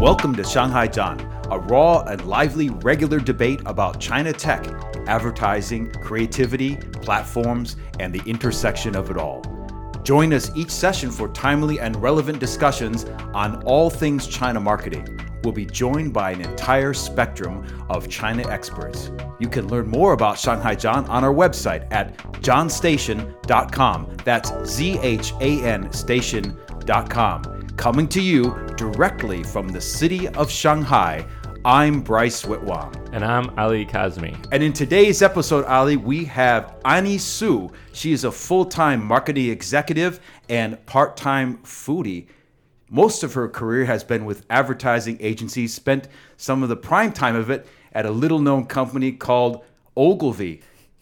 Welcome to Shanghai Zhan, a raw and lively regular debate about China tech, advertising, creativity, platforms, and the intersection of it all. Join us each session for timely and relevant discussions on all things China marketing. We'll be joined by an entire spectrum of China experts. You can learn more about Shanghai Zhan on our website at zhanstation.com. That's Z H A N station.com. Coming to you directly from the city of Shanghai, I'm Bryce Whitwam. And I'm Ali Kazmi. And in today's episode, Ali, we have Annie Su. She is a full time marketing executive and part time foodie. Most of her career has been with advertising agencies, spent some of the prime time of it at a little known company called Ogilvy.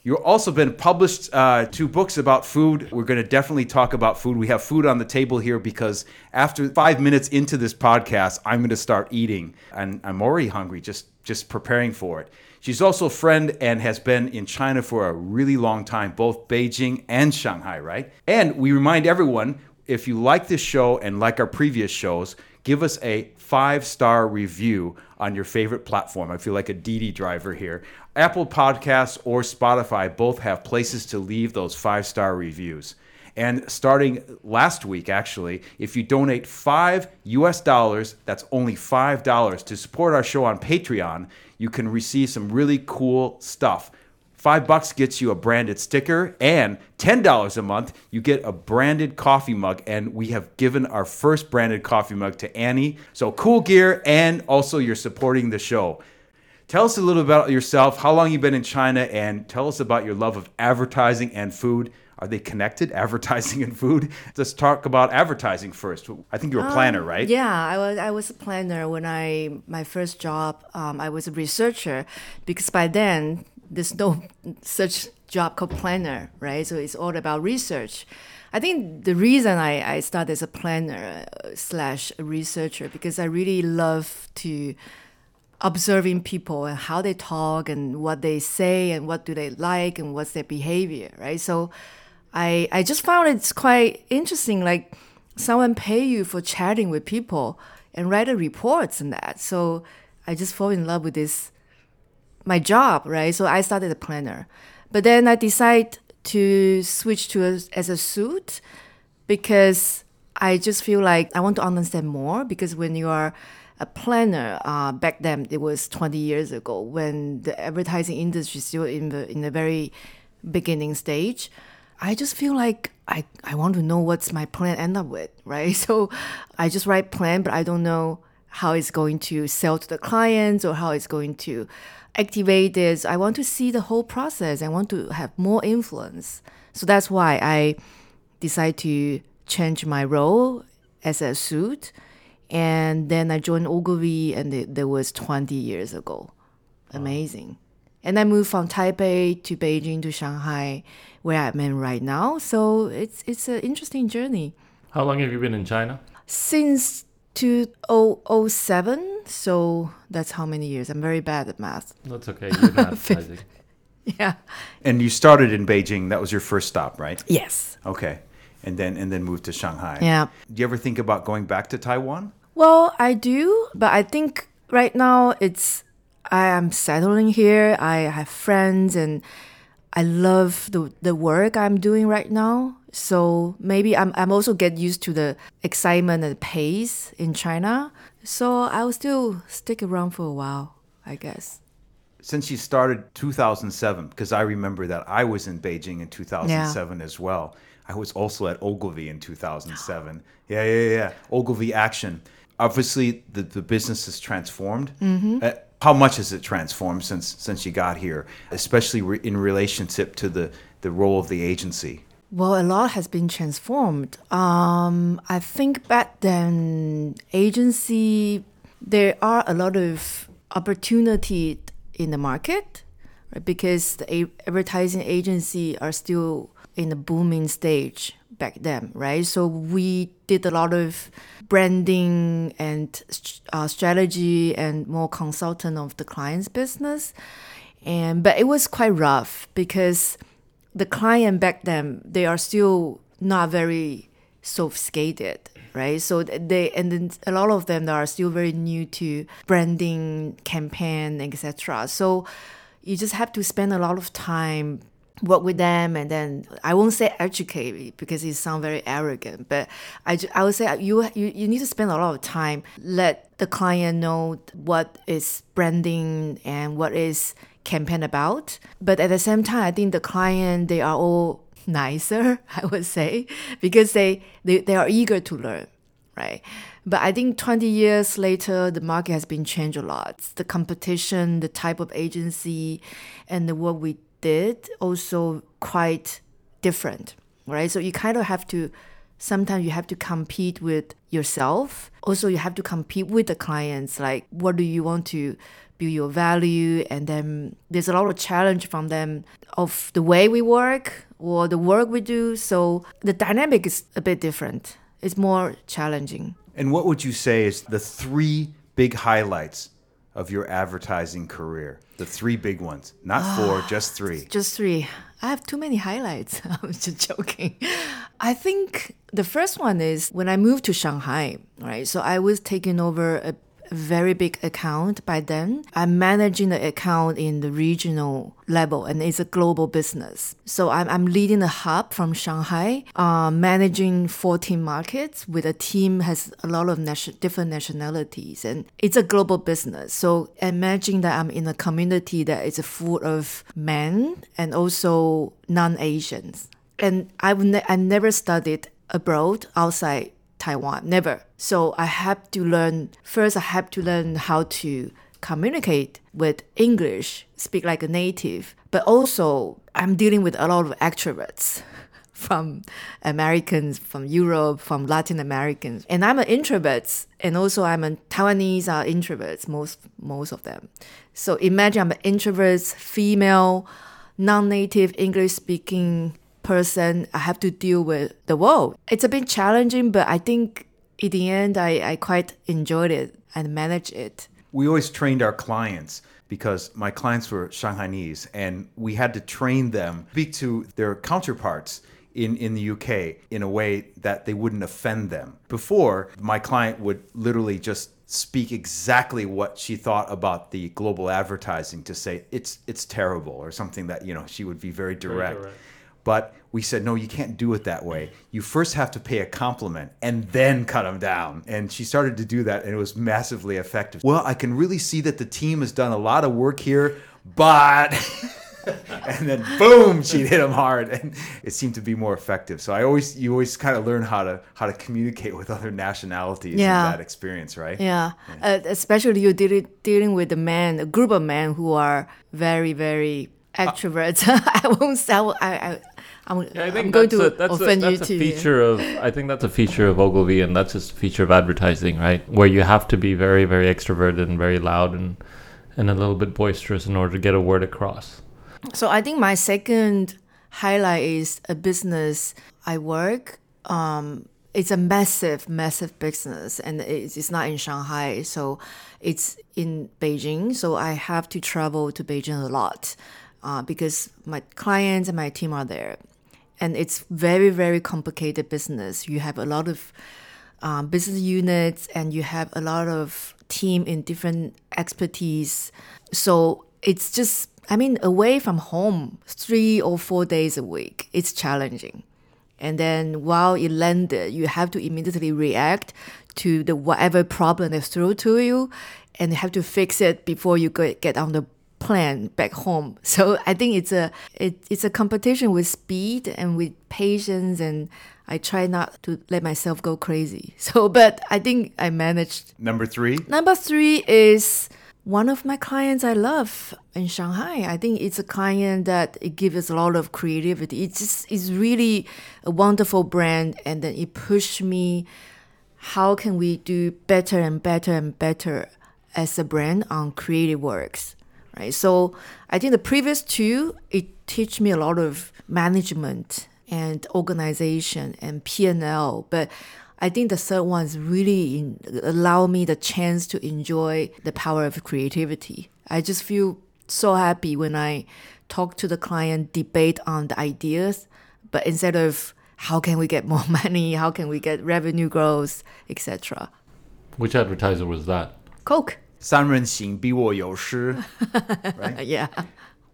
You've also been published uh, two books about food. We're going to definitely talk about food. We have food on the table here because after five minutes into this podcast, I'm going to start eating, and I'm already hungry just just preparing for it. She's also a friend and has been in China for a really long time, both Beijing and Shanghai, right? And we remind everyone if you like this show and like our previous shows, give us a five star review on your favorite platform. I feel like a DiDi driver here. Apple Podcasts or Spotify both have places to leave those five star reviews. And starting last week, actually, if you donate five US dollars, that's only five dollars to support our show on Patreon, you can receive some really cool stuff. Five bucks gets you a branded sticker, and ten dollars a month you get a branded coffee mug. And we have given our first branded coffee mug to Annie. So cool gear, and also you're supporting the show. Tell us a little about yourself, how long you've been in China, and tell us about your love of advertising and food. Are they connected, advertising and food? Let's talk about advertising first. I think you're a planner, Um, right? Yeah, I was I was a planner when I my first job. Um, I was a researcher because by then there's no such job called planner, right? So it's all about research. I think the reason I, I started as a planner uh, slash researcher because I really love to observing people and how they talk and what they say and what do they like and what's their behavior right so i i just found it's quite interesting like someone pay you for chatting with people and write a reports and that so i just fall in love with this my job right so i started a planner but then i decided to switch to a, as a suit because I just feel like I want to understand more because when you are a planner, uh, back then it was 20 years ago when the advertising industry still in the in the very beginning stage. I just feel like I, I want to know what's my plan end up with, right? So I just write plan, but I don't know how it's going to sell to the clients or how it's going to activate this. I want to see the whole process. I want to have more influence. So that's why I decided to change my role as a suit. And then I joined Ogilvy, and it, that was 20 years ago. Amazing. And I moved from Taipei to Beijing to Shanghai, where I'm in right now. So it's it's an interesting journey. How long have you been in China? Since 2007, so that's how many years. I'm very bad at math. That's okay. You're in advertising. Yeah. And you started in Beijing. That was your first stop, right? Yes. Okay. And then and then moved to Shanghai. Yeah. Do you ever think about going back to Taiwan? Well, I do, but I think right now it's I am settling here. I have friends and I love the the work I'm doing right now. So maybe I'm I'm also get used to the excitement and pace in China. So I will still stick around for a while, I guess. Since you started 2007, because I remember that I was in Beijing in 2007 as well. I was also at Ogilvy in 2007. Yeah, yeah, yeah. Ogilvy Action. Obviously, the, the business has transformed. Mm-hmm. Uh, how much has it transformed since since you got here, especially re- in relationship to the, the role of the agency? Well, a lot has been transformed. Um, I think back then, agency, there are a lot of opportunity in the market, right? Because the advertising agency are still in the booming stage back then, right? So we did a lot of branding and uh, strategy and more consultant of the client's business, and but it was quite rough because the client back then they are still not very sophisticated, right? So they and then a lot of them are still very new to branding, campaign, etc. So you just have to spend a lot of time work with them and then I won't say educate because it sounds very arrogant, but I, I would say you, you, you need to spend a lot of time, let the client know what is branding and what is campaign about. But at the same time, I think the client, they are all nicer, I would say, because they, they, they are eager to learn, right? But I think 20 years later, the market has been changed a lot. The competition, the type of agency, and the work we did also quite different, right? So you kind of have to, sometimes you have to compete with yourself. Also, you have to compete with the clients. Like, what do you want to build your value? And then there's a lot of challenge from them of the way we work or the work we do. So the dynamic is a bit different. It's more challenging. And what would you say is the three big highlights of your advertising career? The three big ones, not four, just three. Just three. I have too many highlights. I'm just joking. I think the first one is when I moved to Shanghai, right? So I was taking over a a very big account by then. I'm managing the account in the regional level and it's a global business. So I'm, I'm leading the hub from Shanghai, uh, managing 14 markets with a team has a lot of nation, different nationalities and it's a global business. So imagine that I'm in a community that is full of men and also non-Asians. And I've ne- I never studied abroad outside Taiwan, never. So I have to learn, first, I have to learn how to communicate with English, speak like a native, but also I'm dealing with a lot of extroverts from Americans, from Europe, from Latin Americans. And I'm an introvert, and also I'm a Taiwanese are introverts, most most of them. So imagine I'm an introvert, female, non-native English speaking person, I have to deal with the world. It's a bit challenging, but I think in the end, I, I quite enjoyed it and managed it. We always trained our clients because my clients were Shanghainese and we had to train them speak to their counterparts in, in the UK in a way that they wouldn't offend them. Before, my client would literally just speak exactly what she thought about the global advertising to say it's it's terrible or something that you know she would be very direct. direct. But we said, no, you can't do it that way. You first have to pay a compliment and then cut them down. And she started to do that, and it was massively effective. Well, I can really see that the team has done a lot of work here, but. and then boom, she'd hit him hard, and it seemed to be more effective. So I always, you always kind of learn how to how to communicate with other nationalities Yeah. in that experience, right? Yeah, Uh, especially you're dealing, dealing with a man, a group of men who are very, very extroverts. I won't say, I, I, I'm, Yeah, I I'm think going that's to a, that's offend a, you that's a feature of I think that's a feature of Ogilvy and that's just a feature of advertising, right? Where you have to be very, very extroverted and very loud and and a little bit boisterous in order to get a word across. So I think my second highlight is a business I work. Um, it's a massive, massive business, and it's, it's not in Shanghai, so it's in Beijing. So I have to travel to Beijing a lot uh, because my clients and my team are there, and it's very, very complicated business. You have a lot of um, business units and you have a lot of team in different expertise so it's just i mean away from home three or four days a week it's challenging and then while it landed you have to immediately react to the whatever problem they throw to you and you have to fix it before you go, get on the plane back home so i think it's a it, it's a competition with speed and with patience and i try not to let myself go crazy so but i think i managed Number three, Number three is one of my clients I love in Shanghai. I think it's a client that it gives us a lot of creativity. It's just it's really a wonderful brand, and then it pushed me. How can we do better and better and better as a brand on creative works, right? So I think the previous two it teach me a lot of management and organization and P and L, but I think the third one is really in, allow me the chance to enjoy the power of creativity. I just feel so happy when I talk to the client, debate on the ideas, but instead of how can we get more money? How can we get revenue growth, etc. Which advertiser was that? Coke. 三人行，比我有诗 Uh, yeah.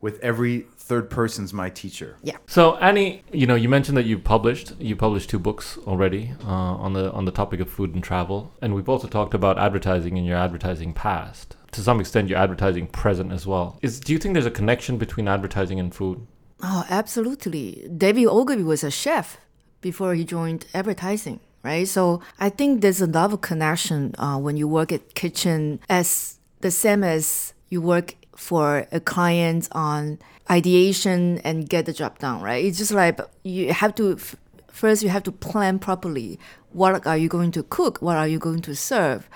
with every third person's my teacher. Yeah. So Annie, you know, you mentioned that you published you published two books already uh, on the on the topic of food and travel, and we've also talked about advertising in your advertising past. To some extent, your advertising present as well. Is do you think there's a connection between advertising and food? Oh, absolutely. David Ogilvy was a chef before he joined advertising, right? So I think there's a lot of connection uh, when you work at kitchen as the same as you work for a client on ideation and get the job done, right? It's just like you have to first you have to plan properly. What are you going to cook? What are you going to serve?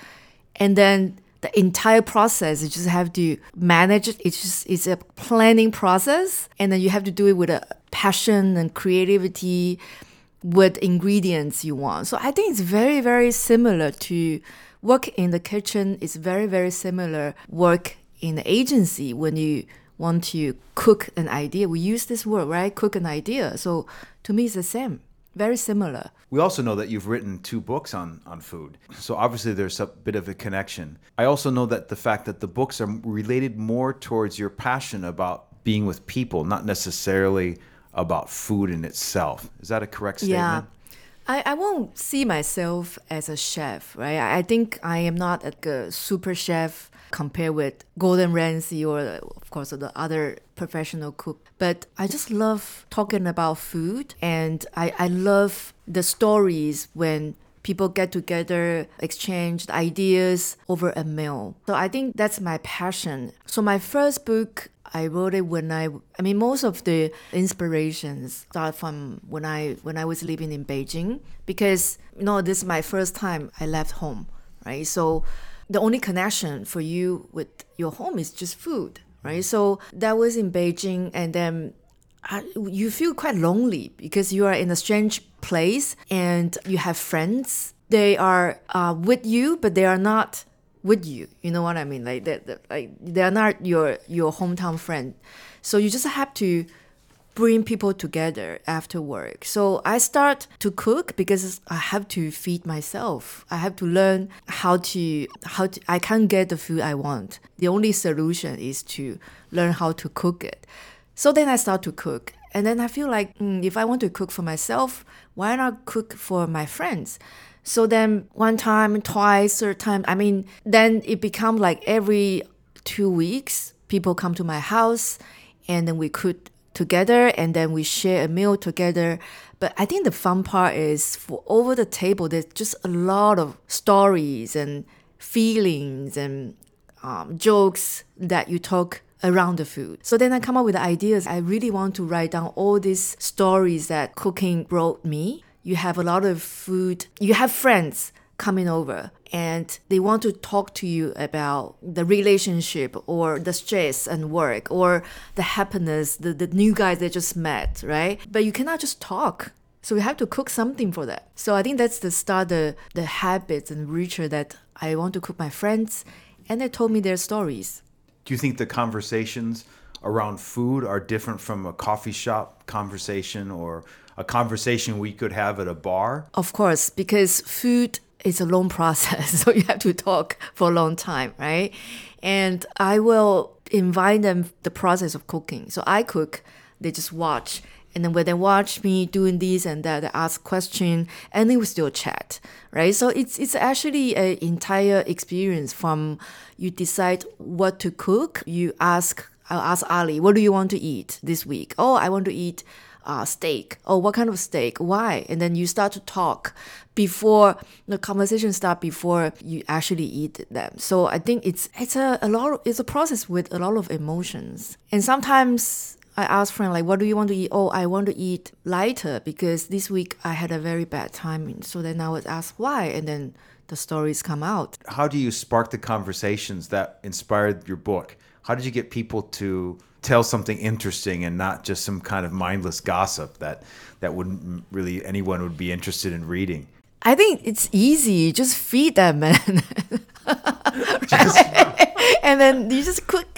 And then the entire process you just have to manage it it's just it's a planning process and then you have to do it with a passion and creativity with ingredients you want. So i think it's very very similar to work in the kitchen it's very very similar work in the agency when you want to cook an idea. We use this word right? Cook an idea. So to me it's the same. Very similar. We also know that you've written two books on, on food. So obviously there's a bit of a connection. I also know that the fact that the books are related more towards your passion about being with people, not necessarily about food in itself. Is that a correct statement? Yeah. I, I won't see myself as a chef, right? I think I am not like a super chef compared with Gordon Ramsay or, of course, the other professional cook. But I just love talking about food and I, I love the stories when people get together, exchange ideas over a meal. So I think that's my passion. So my first book, I wrote it when I, I mean, most of the inspirations start from when I when I was living in Beijing because you know this is my first time I left home, right? So the only connection for you with your home is just food, right? So that was in Beijing, and then You feel quite lonely because you are in a strange place and you have friends. They are uh, with you, but they are not with you. You know what I mean? Like that, that- like they are not your your hometown friend. So you just have to bring people together after work. So I start to cook because I have to feed myself. I have to learn how to how to I can't get the food I want. The only solution is to learn how to cook it. So then I start to cook. And then I feel like mm, if I want to cook for myself, why not cook for my friends? So then one time, twice, third time, I mean, then it become like every two weeks, people come to my house and then we cook together and then we share a meal together. But I think the fun part is for over the table, there's just a lot of stories and feelings and um, jokes that you talk around the food. So then I come up with ideas. I really want to write down all these stories that cooking brought me. You have a lot of food, you have friends coming over and they want to talk to you about the relationship or the stress and work or the happiness, the, the new guys they just met, right? But you cannot just talk. So you have to cook something for that. So I think that's the start, the, the habits and ritual that I want to cook my friends and they told me their stories. Do you think the conversations around food are different from a coffee shop conversation or a conversation we could have at a bar? Of course, because food is a long process, so you have to talk for a long time, right? And I will invite them the process of cooking. So I cook, they just watch. And then when they watch me doing this and that, they ask question, and they will still chat, right? So it's it's actually an entire experience from you decide what to cook. You ask, I'll ask Ali, what do you want to eat this week? Oh, I want to eat uh, steak. Oh, what kind of steak? Why? And then you start to talk before the conversation start before you actually eat them. So I think it's it's a, a lot. It's a process with a lot of emotions. And sometimes I asked friend like, what do you want to eat? Oh, I want to eat lighter because this week I had a very bad time. So then I was asked why, and then the stories come out. How do you spark the conversations that inspired your book? How did you get people to tell something interesting and not just some kind of mindless gossip that that wouldn't really anyone would be interested in reading? I think it's easy. Just feed them, man. and then you just cook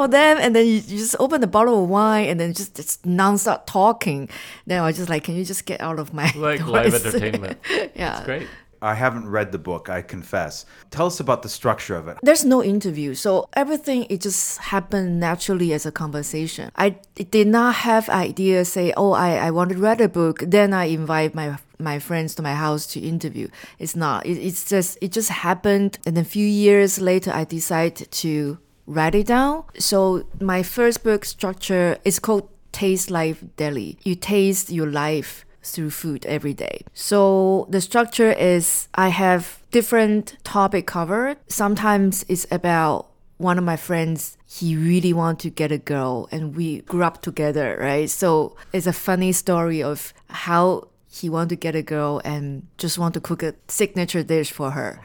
for them, and then you, you just open the bottle of wine, and then just just non-stop talking. Then I was just like, can you just get out of my Like live entertainment. yeah, It's great. I haven't read the book, I confess. Tell us about the structure of it. there's no interview so everything it just happened naturally as a conversation i did not have idea say oh i, I want to read a book then i invite my my friends to my house to interview it's not it, it's just it just happened and a few years later i decided to write it down so my first book structure is called taste life daily you taste your life through food every day. So the structure is I have different topic covered. Sometimes it's about one of my friends he really want to get a girl and we grew up together right so it's a funny story of how he want to get a girl and just want to cook a signature dish for her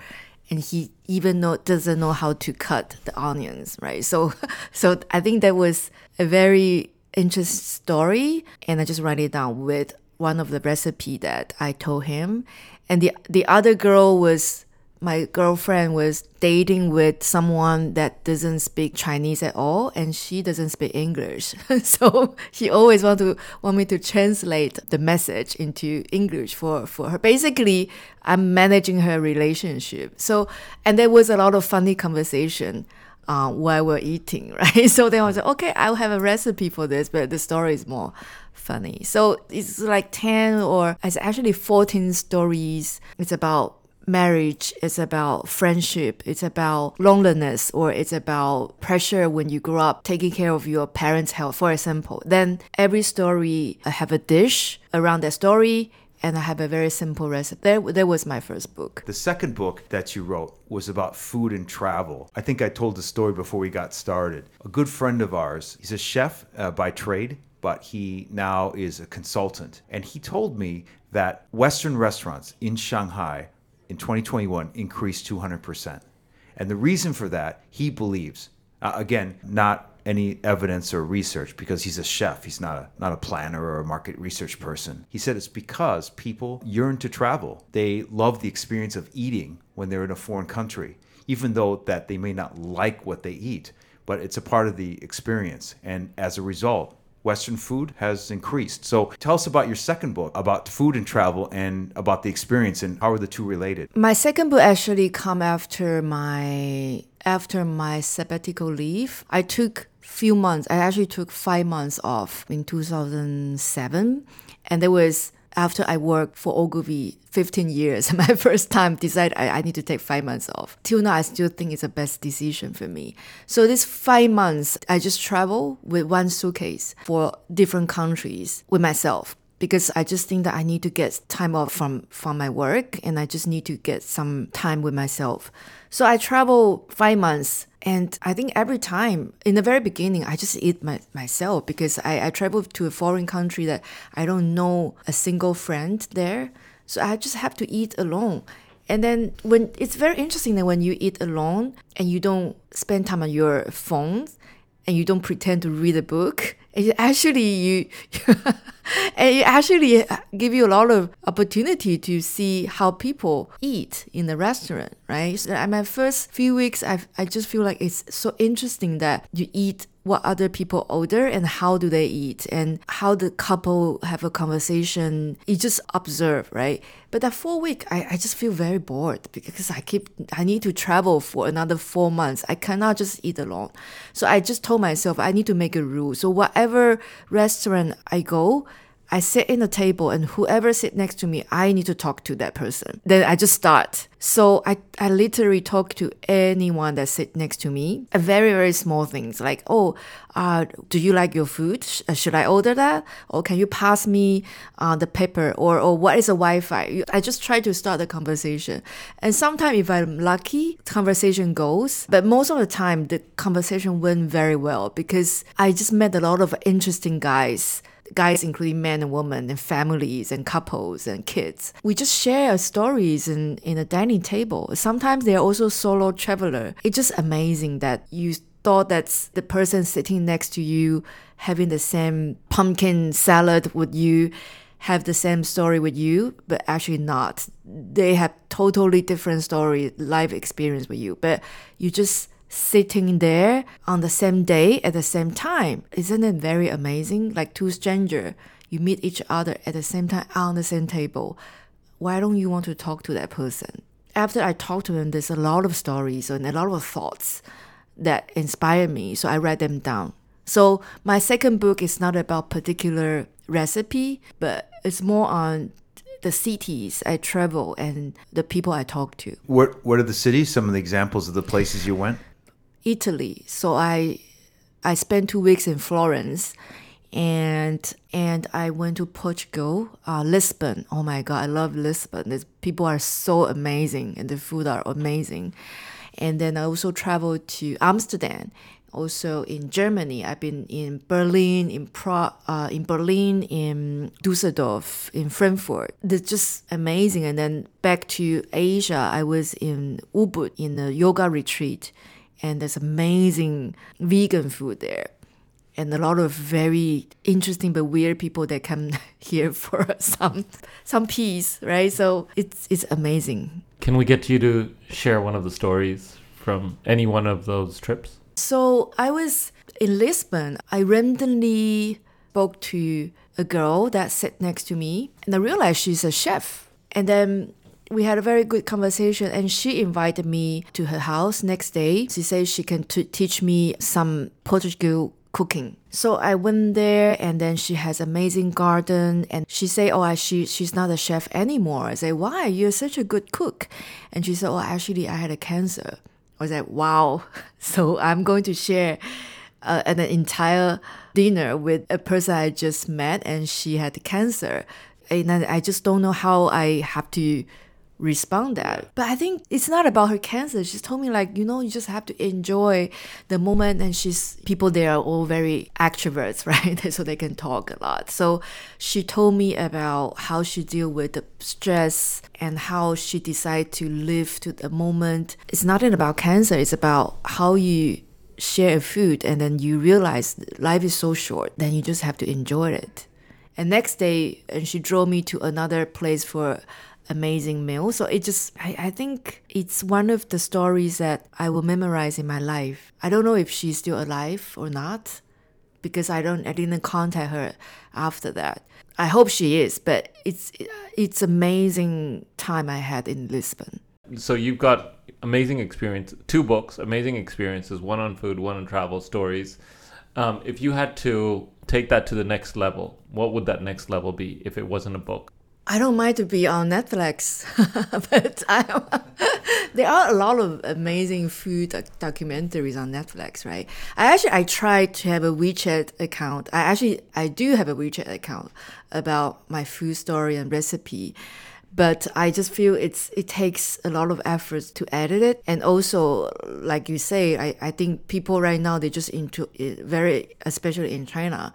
and he even know doesn't know how to cut the onions right? So so i think that was a very interesting story and i just write it down with one of the recipe that i told him. And the the other girl was my girlfriend was dating with someone that doesn't speak Chinese at all and she doesn't speak English. so he always want to want me to translate the message into English for, for her. Basically, I'm managing her relationship. So and there was a lot of funny conversation uh, while we're eating, right? So then I was like, okay, I'll have a recipe for this, but the story is more funny. So it's like 10 or it's actually 14 stories. It's about marriage is about friendship it's about loneliness or it's about pressure when you grow up taking care of your parents health for example then every story I have a dish around that story and i have a very simple recipe that, that was my first book The second book that you wrote was about food and travel. I think I told the story before we got started. A good friend of ours, he's a chef uh, by trade, but he now is a consultant. And he told me that Western restaurants in Shanghai in 2021 increased 200%. And the reason for that, he believes, uh, again, not any evidence or research because he's a chef. He's not a not a planner or a market research person. He said it's because people yearn to travel. They love the experience of eating when they're in a foreign country, even though that they may not like what they eat, but it's a part of the experience. And as a result, Western food has increased. So tell us about your second book about food and travel and about the experience and how are the two related? My second book actually come after my after my sabbatical leave. I took few months. I actually took five months off in 2007, and there was after I worked for Ogilvy 15 years, my first time decided I, I need to take five months off. Till now, I still think it's the best decision for me. So this five months, I just travel with one suitcase for different countries with myself because I just think that I need to get time off from from my work and I just need to get some time with myself. So I travel five months and I think every time in the very beginning I just eat my, myself because I, I traveled to a foreign country that I don't know a single friend there. So I just have to eat alone. And then when it's very interesting that when you eat alone and you don't spend time on your phone and you don't pretend to read a book, it actually you it actually give you a lot of opportunity to see how people eat in the restaurant, right? So at my first few weeks, I I just feel like it's so interesting that you eat what other people order and how do they eat and how the couple have a conversation. You just observe, right? But that four week, I, I just feel very bored because I keep I need to travel for another four months. I cannot just eat alone. So I just told myself I need to make a rule. So whatever restaurant I go, I sit in the table and whoever sit next to me, I need to talk to that person. Then I just start. So I, I literally talk to anyone that sit next to me. Very, very small things like, oh, uh, do you like your food? Sh- uh, should I order that? Or can you pass me uh, the paper? Or, or what is a Wi-Fi? I just try to start the conversation. And sometimes if I'm lucky, conversation goes. But most of the time, the conversation went very well because I just met a lot of interesting guys guys including men and women and families and couples and kids we just share stories in, in a dining table. Sometimes they're also solo traveler. It's just amazing that you thought that the person sitting next to you having the same pumpkin salad with you have the same story with you but actually not. They have totally different story life experience with you but you just sitting there on the same day at the same time. Isn't it very amazing? Like two strangers, you meet each other at the same time on the same table. Why don't you want to talk to that person? After I talk to him, there's a lot of stories and a lot of thoughts that inspire me. So I write them down. So my second book is not about particular recipe, but it's more on the cities I travel and the people I talk to. What What are the cities? Some of the examples of the places you went. Italy. So I I spent two weeks in Florence, and and I went to Portugal, uh, Lisbon. Oh my God, I love Lisbon. The people are so amazing, and the food are amazing. And then I also traveled to Amsterdam, also in Germany. I've been in Berlin, in Prague, uh, in Berlin, in Dusseldorf, in Frankfurt. They're just amazing. And then back to Asia, I was in Ubud in a yoga retreat, and there's amazing vegan food there. And a lot of very interesting but weird people that come here for some some peace, right? So it's it's amazing. Can we get you to share one of the stories from any one of those trips? So I was in Lisbon. I randomly spoke to a girl that sat next to me, and I realized she's a chef. And then we had a very good conversation, and she invited me to her house next day. She said she can t- teach me some Portuguese cooking. So I went there and then she has amazing garden and she say, oh, she, she's not a chef anymore. I say, why? You're such a good cook. And she said, oh, actually I had a cancer. I was like, wow. So I'm going to share uh, an entire dinner with a person I just met and she had cancer. And I just don't know how I have to respond that. But I think it's not about her cancer. She told me like, you know, you just have to enjoy the moment and she's people there are all very extroverts, right? so they can talk a lot. So she told me about how she deal with the stress and how she decided to live to the moment. It's not about cancer, it's about how you share a food and then you realize life is so short, then you just have to enjoy it. And next day, and she drove me to another place for amazing meal. So it just, I, I think it's one of the stories that I will memorize in my life. I don't know if she's still alive or not because I don't, I didn't contact her after that. I hope she is, but it's, it's amazing time I had in Lisbon. So you've got amazing experience, two books, amazing experiences, one on food, one on travel stories. Um, if you had to take that to the next level, what would that next level be if it wasn't a book? I don't mind to be on Netflix, but there are a lot of amazing food documentaries on Netflix, right? I actually I tried to have a WeChat account. I actually I do have a WeChat account about my food story and recipe, but I just feel it's it takes a lot of efforts to edit it, and also like you say, I I think people right now they just into it very especially in China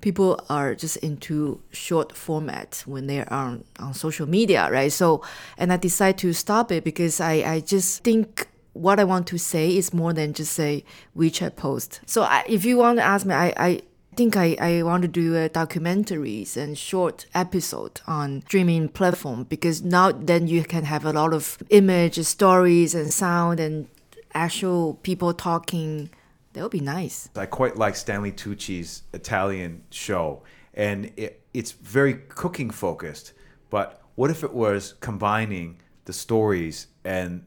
people are just into short format when they're on, on social media, right? So, and I decided to stop it because I, I just think what I want to say is more than just say WeChat post. So I, if you want to ask me, I, I think I, I want to do a documentaries and short episode on streaming platform because now then you can have a lot of image, stories and sound and actual people talking that would be nice. I quite like Stanley Tucci's Italian show, and it, it's very cooking focused. But what if it was combining the stories and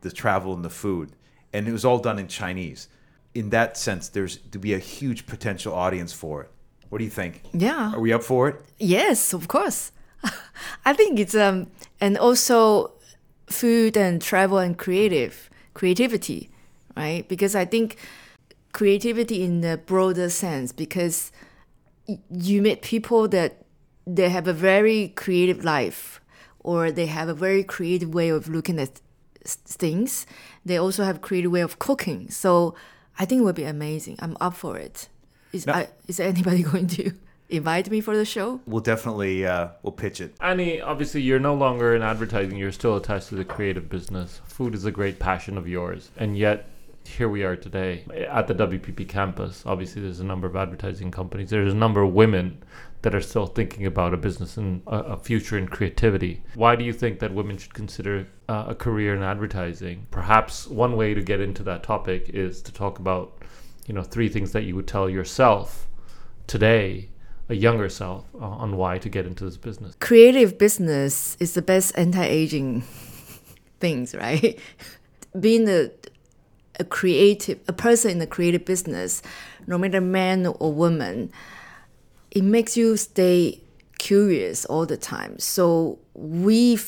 the travel and the food, and it was all done in Chinese? In that sense, there's to be a huge potential audience for it. What do you think? Yeah. Are we up for it? Yes, of course. I think it's um and also food and travel and creative creativity, right? Because I think creativity in the broader sense because you meet people that they have a very creative life or they have a very creative way of looking at things. They also have creative way of cooking. So I think it would be amazing. I'm up for it. Is, I, is anybody going to invite me for the show? We'll definitely uh, we'll pitch it. Annie, obviously you're no longer in advertising. You're still attached to the creative business. Food is a great passion of yours, and yet here we are today at the WPP campus. Obviously, there's a number of advertising companies. There's a number of women that are still thinking about a business and a, future in creativity. Why do you think that women should consider uh, a career in advertising? Perhaps one way to get into that topic is to talk about, you know, three things that you would tell yourself today a younger self uh, on why to get into this business? Creative business is the best anti-aging things, right? Being a a creative a person in the creative business, no matter man or woman, it makes you stay curious all the time. So we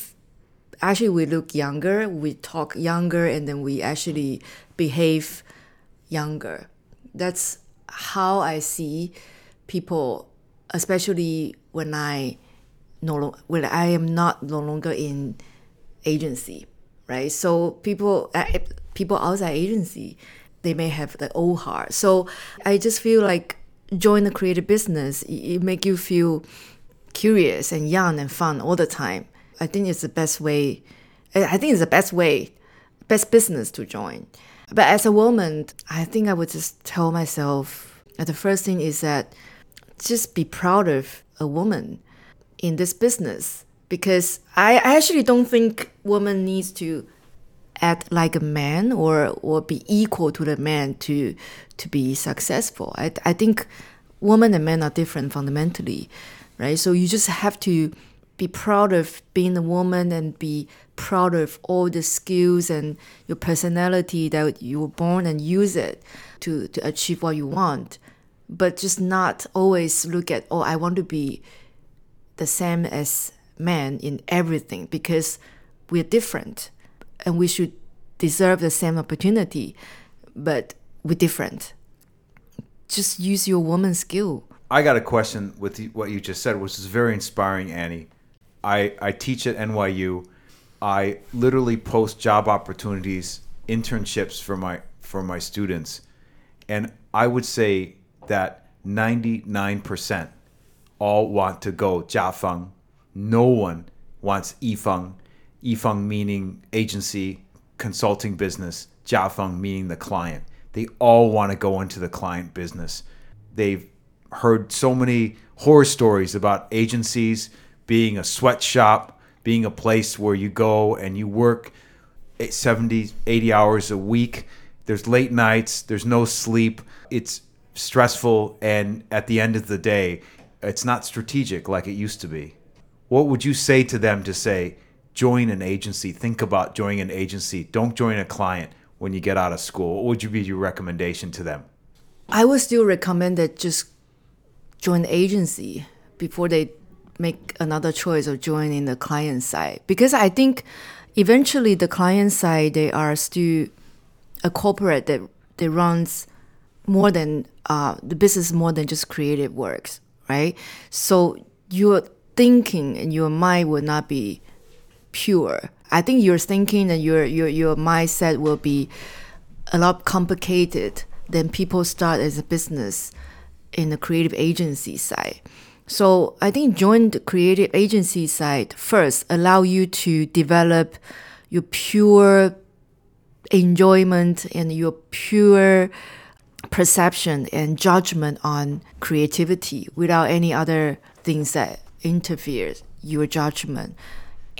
actually we look younger, we talk younger, and then we actually behave younger. That's how I see people, especially when I no when I am not no longer in agency, right? So people uh, people outside agency, they may have the old heart. So I just feel like join the creative business, it, make you feel curious and young and fun all the time. I think it's the best way. I think it's the best way, best business to join. But as a woman, I think I would just tell myself the first thing is that just be proud of a woman in this business because I, I actually don't think woman needs to act like a man or or be equal to the man to to be successful. I I think women and men are different fundamentally, right? So you just have to be proud of being a woman and be proud of all the skills and your personality that you were born and use it to, to achieve what you want. But just not always look at, oh, I want to be the same as men in everything because we're different and we should deserve the same opportunity, but we're different. Just use your woman skill. I got a question with what you just said, which is very inspiring, Annie. I, I teach at NYU. I literally post job opportunities, internships for my for my students, and I would say that 99% all want to go Jiafeng. No one wants Yifeng. Yifeng meaning agency, consulting business, Jiafeng meaning the client. They all want to go into the client business. They've heard so many horror stories about agencies being a sweatshop, being a place where you go and you work 70, 80 hours a week. There's late nights, there's no sleep. It's stressful, and at the end of the day, it's not strategic like it used to be. What would you say to them to say, join an agency? Think about joining an agency. Don't join a client when you get out of school. What would you be your recommendation to them? I would still recommend that just join the agency before they make another choice of joining the client side because I think eventually the client side they are still a corporate that that runs more than uh, the business more than just creative works, right? So your thinking and your mind will not be pure. I think your thinking and your your your mindset will be a lot complicated than people start as a business in the creative agency side. So I think join the creative agency side first, allow you to develop your pure enjoyment and your pure perception and judgment on creativity without any other things that interferes your judgment.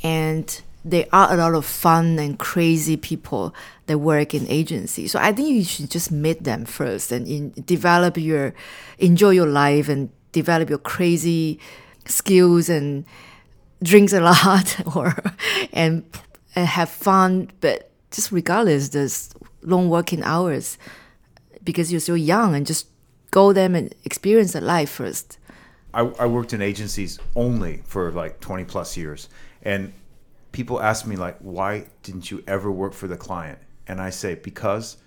And there are a lot of fun and crazy people that work in agencies. So I think you should just meet them first and in, develop your, enjoy your life and develop your crazy skills and drinks a lot or and, and have fun. But just regardless, there's long working hours because you're so young and just go them and experience the life first. I, I worked in agencies only for like 20 plus years. And people ask me like, why didn't you ever work for the client? And I say, because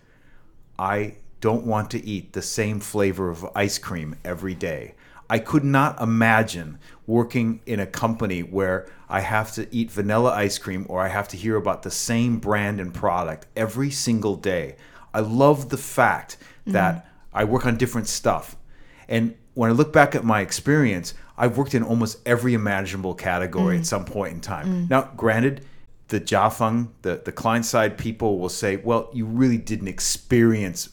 I don't want to eat the same flavor of ice cream every day. I could not imagine working in a company where I have to eat vanilla ice cream or I have to hear about the same brand and product every single day. I love the fact that mm-hmm. I work on different stuff. And when I look back at my experience, I've worked in almost every imaginable category mm. at some point in time. Mm. Now, granted, the Jiafeng, the the client side people will say, well, you really didn't experience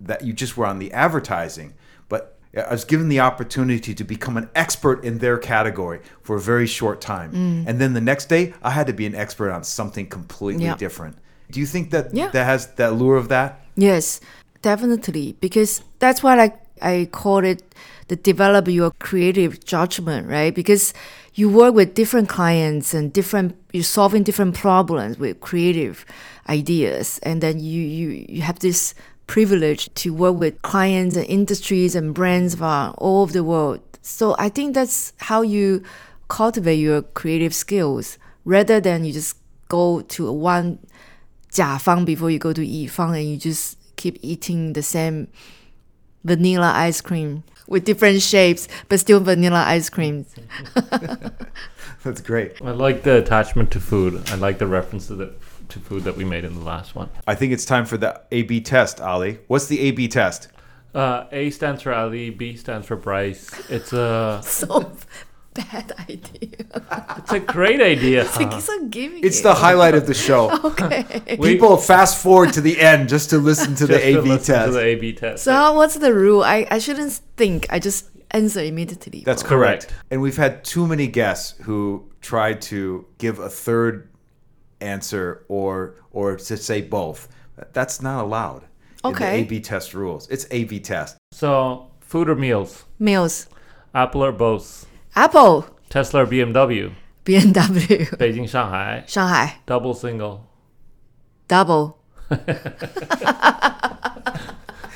that. You just were on the advertising, but I was given the opportunity to become an expert in their category for a very short time, Mm. and then the next day I had to be an expert on something completely Yeah. different. Do you think that Yeah. that has that lure of that? Yes, definitely. Because that's why I, I call it the develop your creative judgment, right? Because you work with different clients and different you're solving different problems with creative ideas and then you, you, you have this privilege to work with clients and industries and brands from all over the world. So I think that's how you cultivate your creative skills rather than you just go to one 甲方 before you go to 乙方 and you just keep eating the same vanilla ice cream with different shapes but still vanilla ice cream. That's great. I like the attachment to food. I like the reference to the to food that we made in the last one. I think it's time for the A/B test, Ali. What's the A/B test? Uh, a stands for Ali. B stands for Bryce. It's a So bad idea. it's a great idea. It's so giving It's the highlight of the show. okay. We- People fast forward to the end just to listen to the Just to A/B listen test. To the A/B test. So how- what's the rule? I, I shouldn't think. I just answer immediately. That's correct. Correct. And we've had too many guests who tried to give a third answer or or to say both. That's not allowed. in Okay. the A/B test rules. It's A/B test. so food or meals? Meals. Apple or Bose? Apple. Tesla or BMW? BMW. 北京、上海 Shanghai. double single. Double.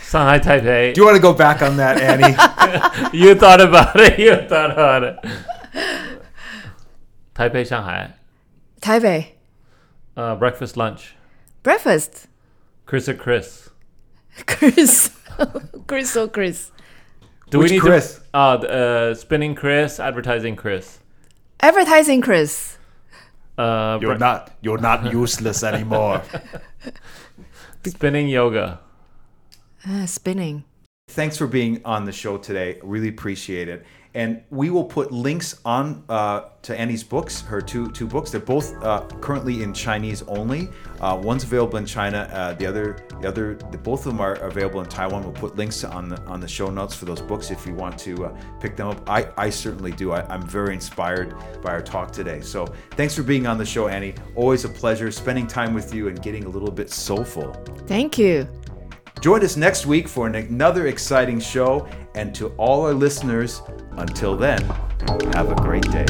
Shanghai Taipei. Do you want to go back on that, Annie? you thought about it. You thought about it. Taipei, Shanghai. Taipei. Uh, breakfast, lunch. Breakfast. Chris or Chris? Chris. Chris or Chris. Do Which we need Chris? to? Uh, uh, spinning Chris, advertising Chris. Advertising Chris. Uh, bre- not you're not useless anymore. spinning yoga. Ah, spinning. Thanks for being on the show today. Really appreciate it. And we will put links on uh, to Annie's books, her two two books. They're both uh, currently in Chinese only. Uh, one's available in China. Uh, the other, the other, the, both of them are available in Taiwan. We'll put links on the on the show notes for those books if you want to uh, pick them up. I, I certainly do. I, I'm very inspired by our talk today. So thanks for being on the show, Annie. Always a pleasure spending time with you and getting a little bit soulful. Thank you. Join us next week for an- another exciting show. And to all our listeners, until then, have a great day.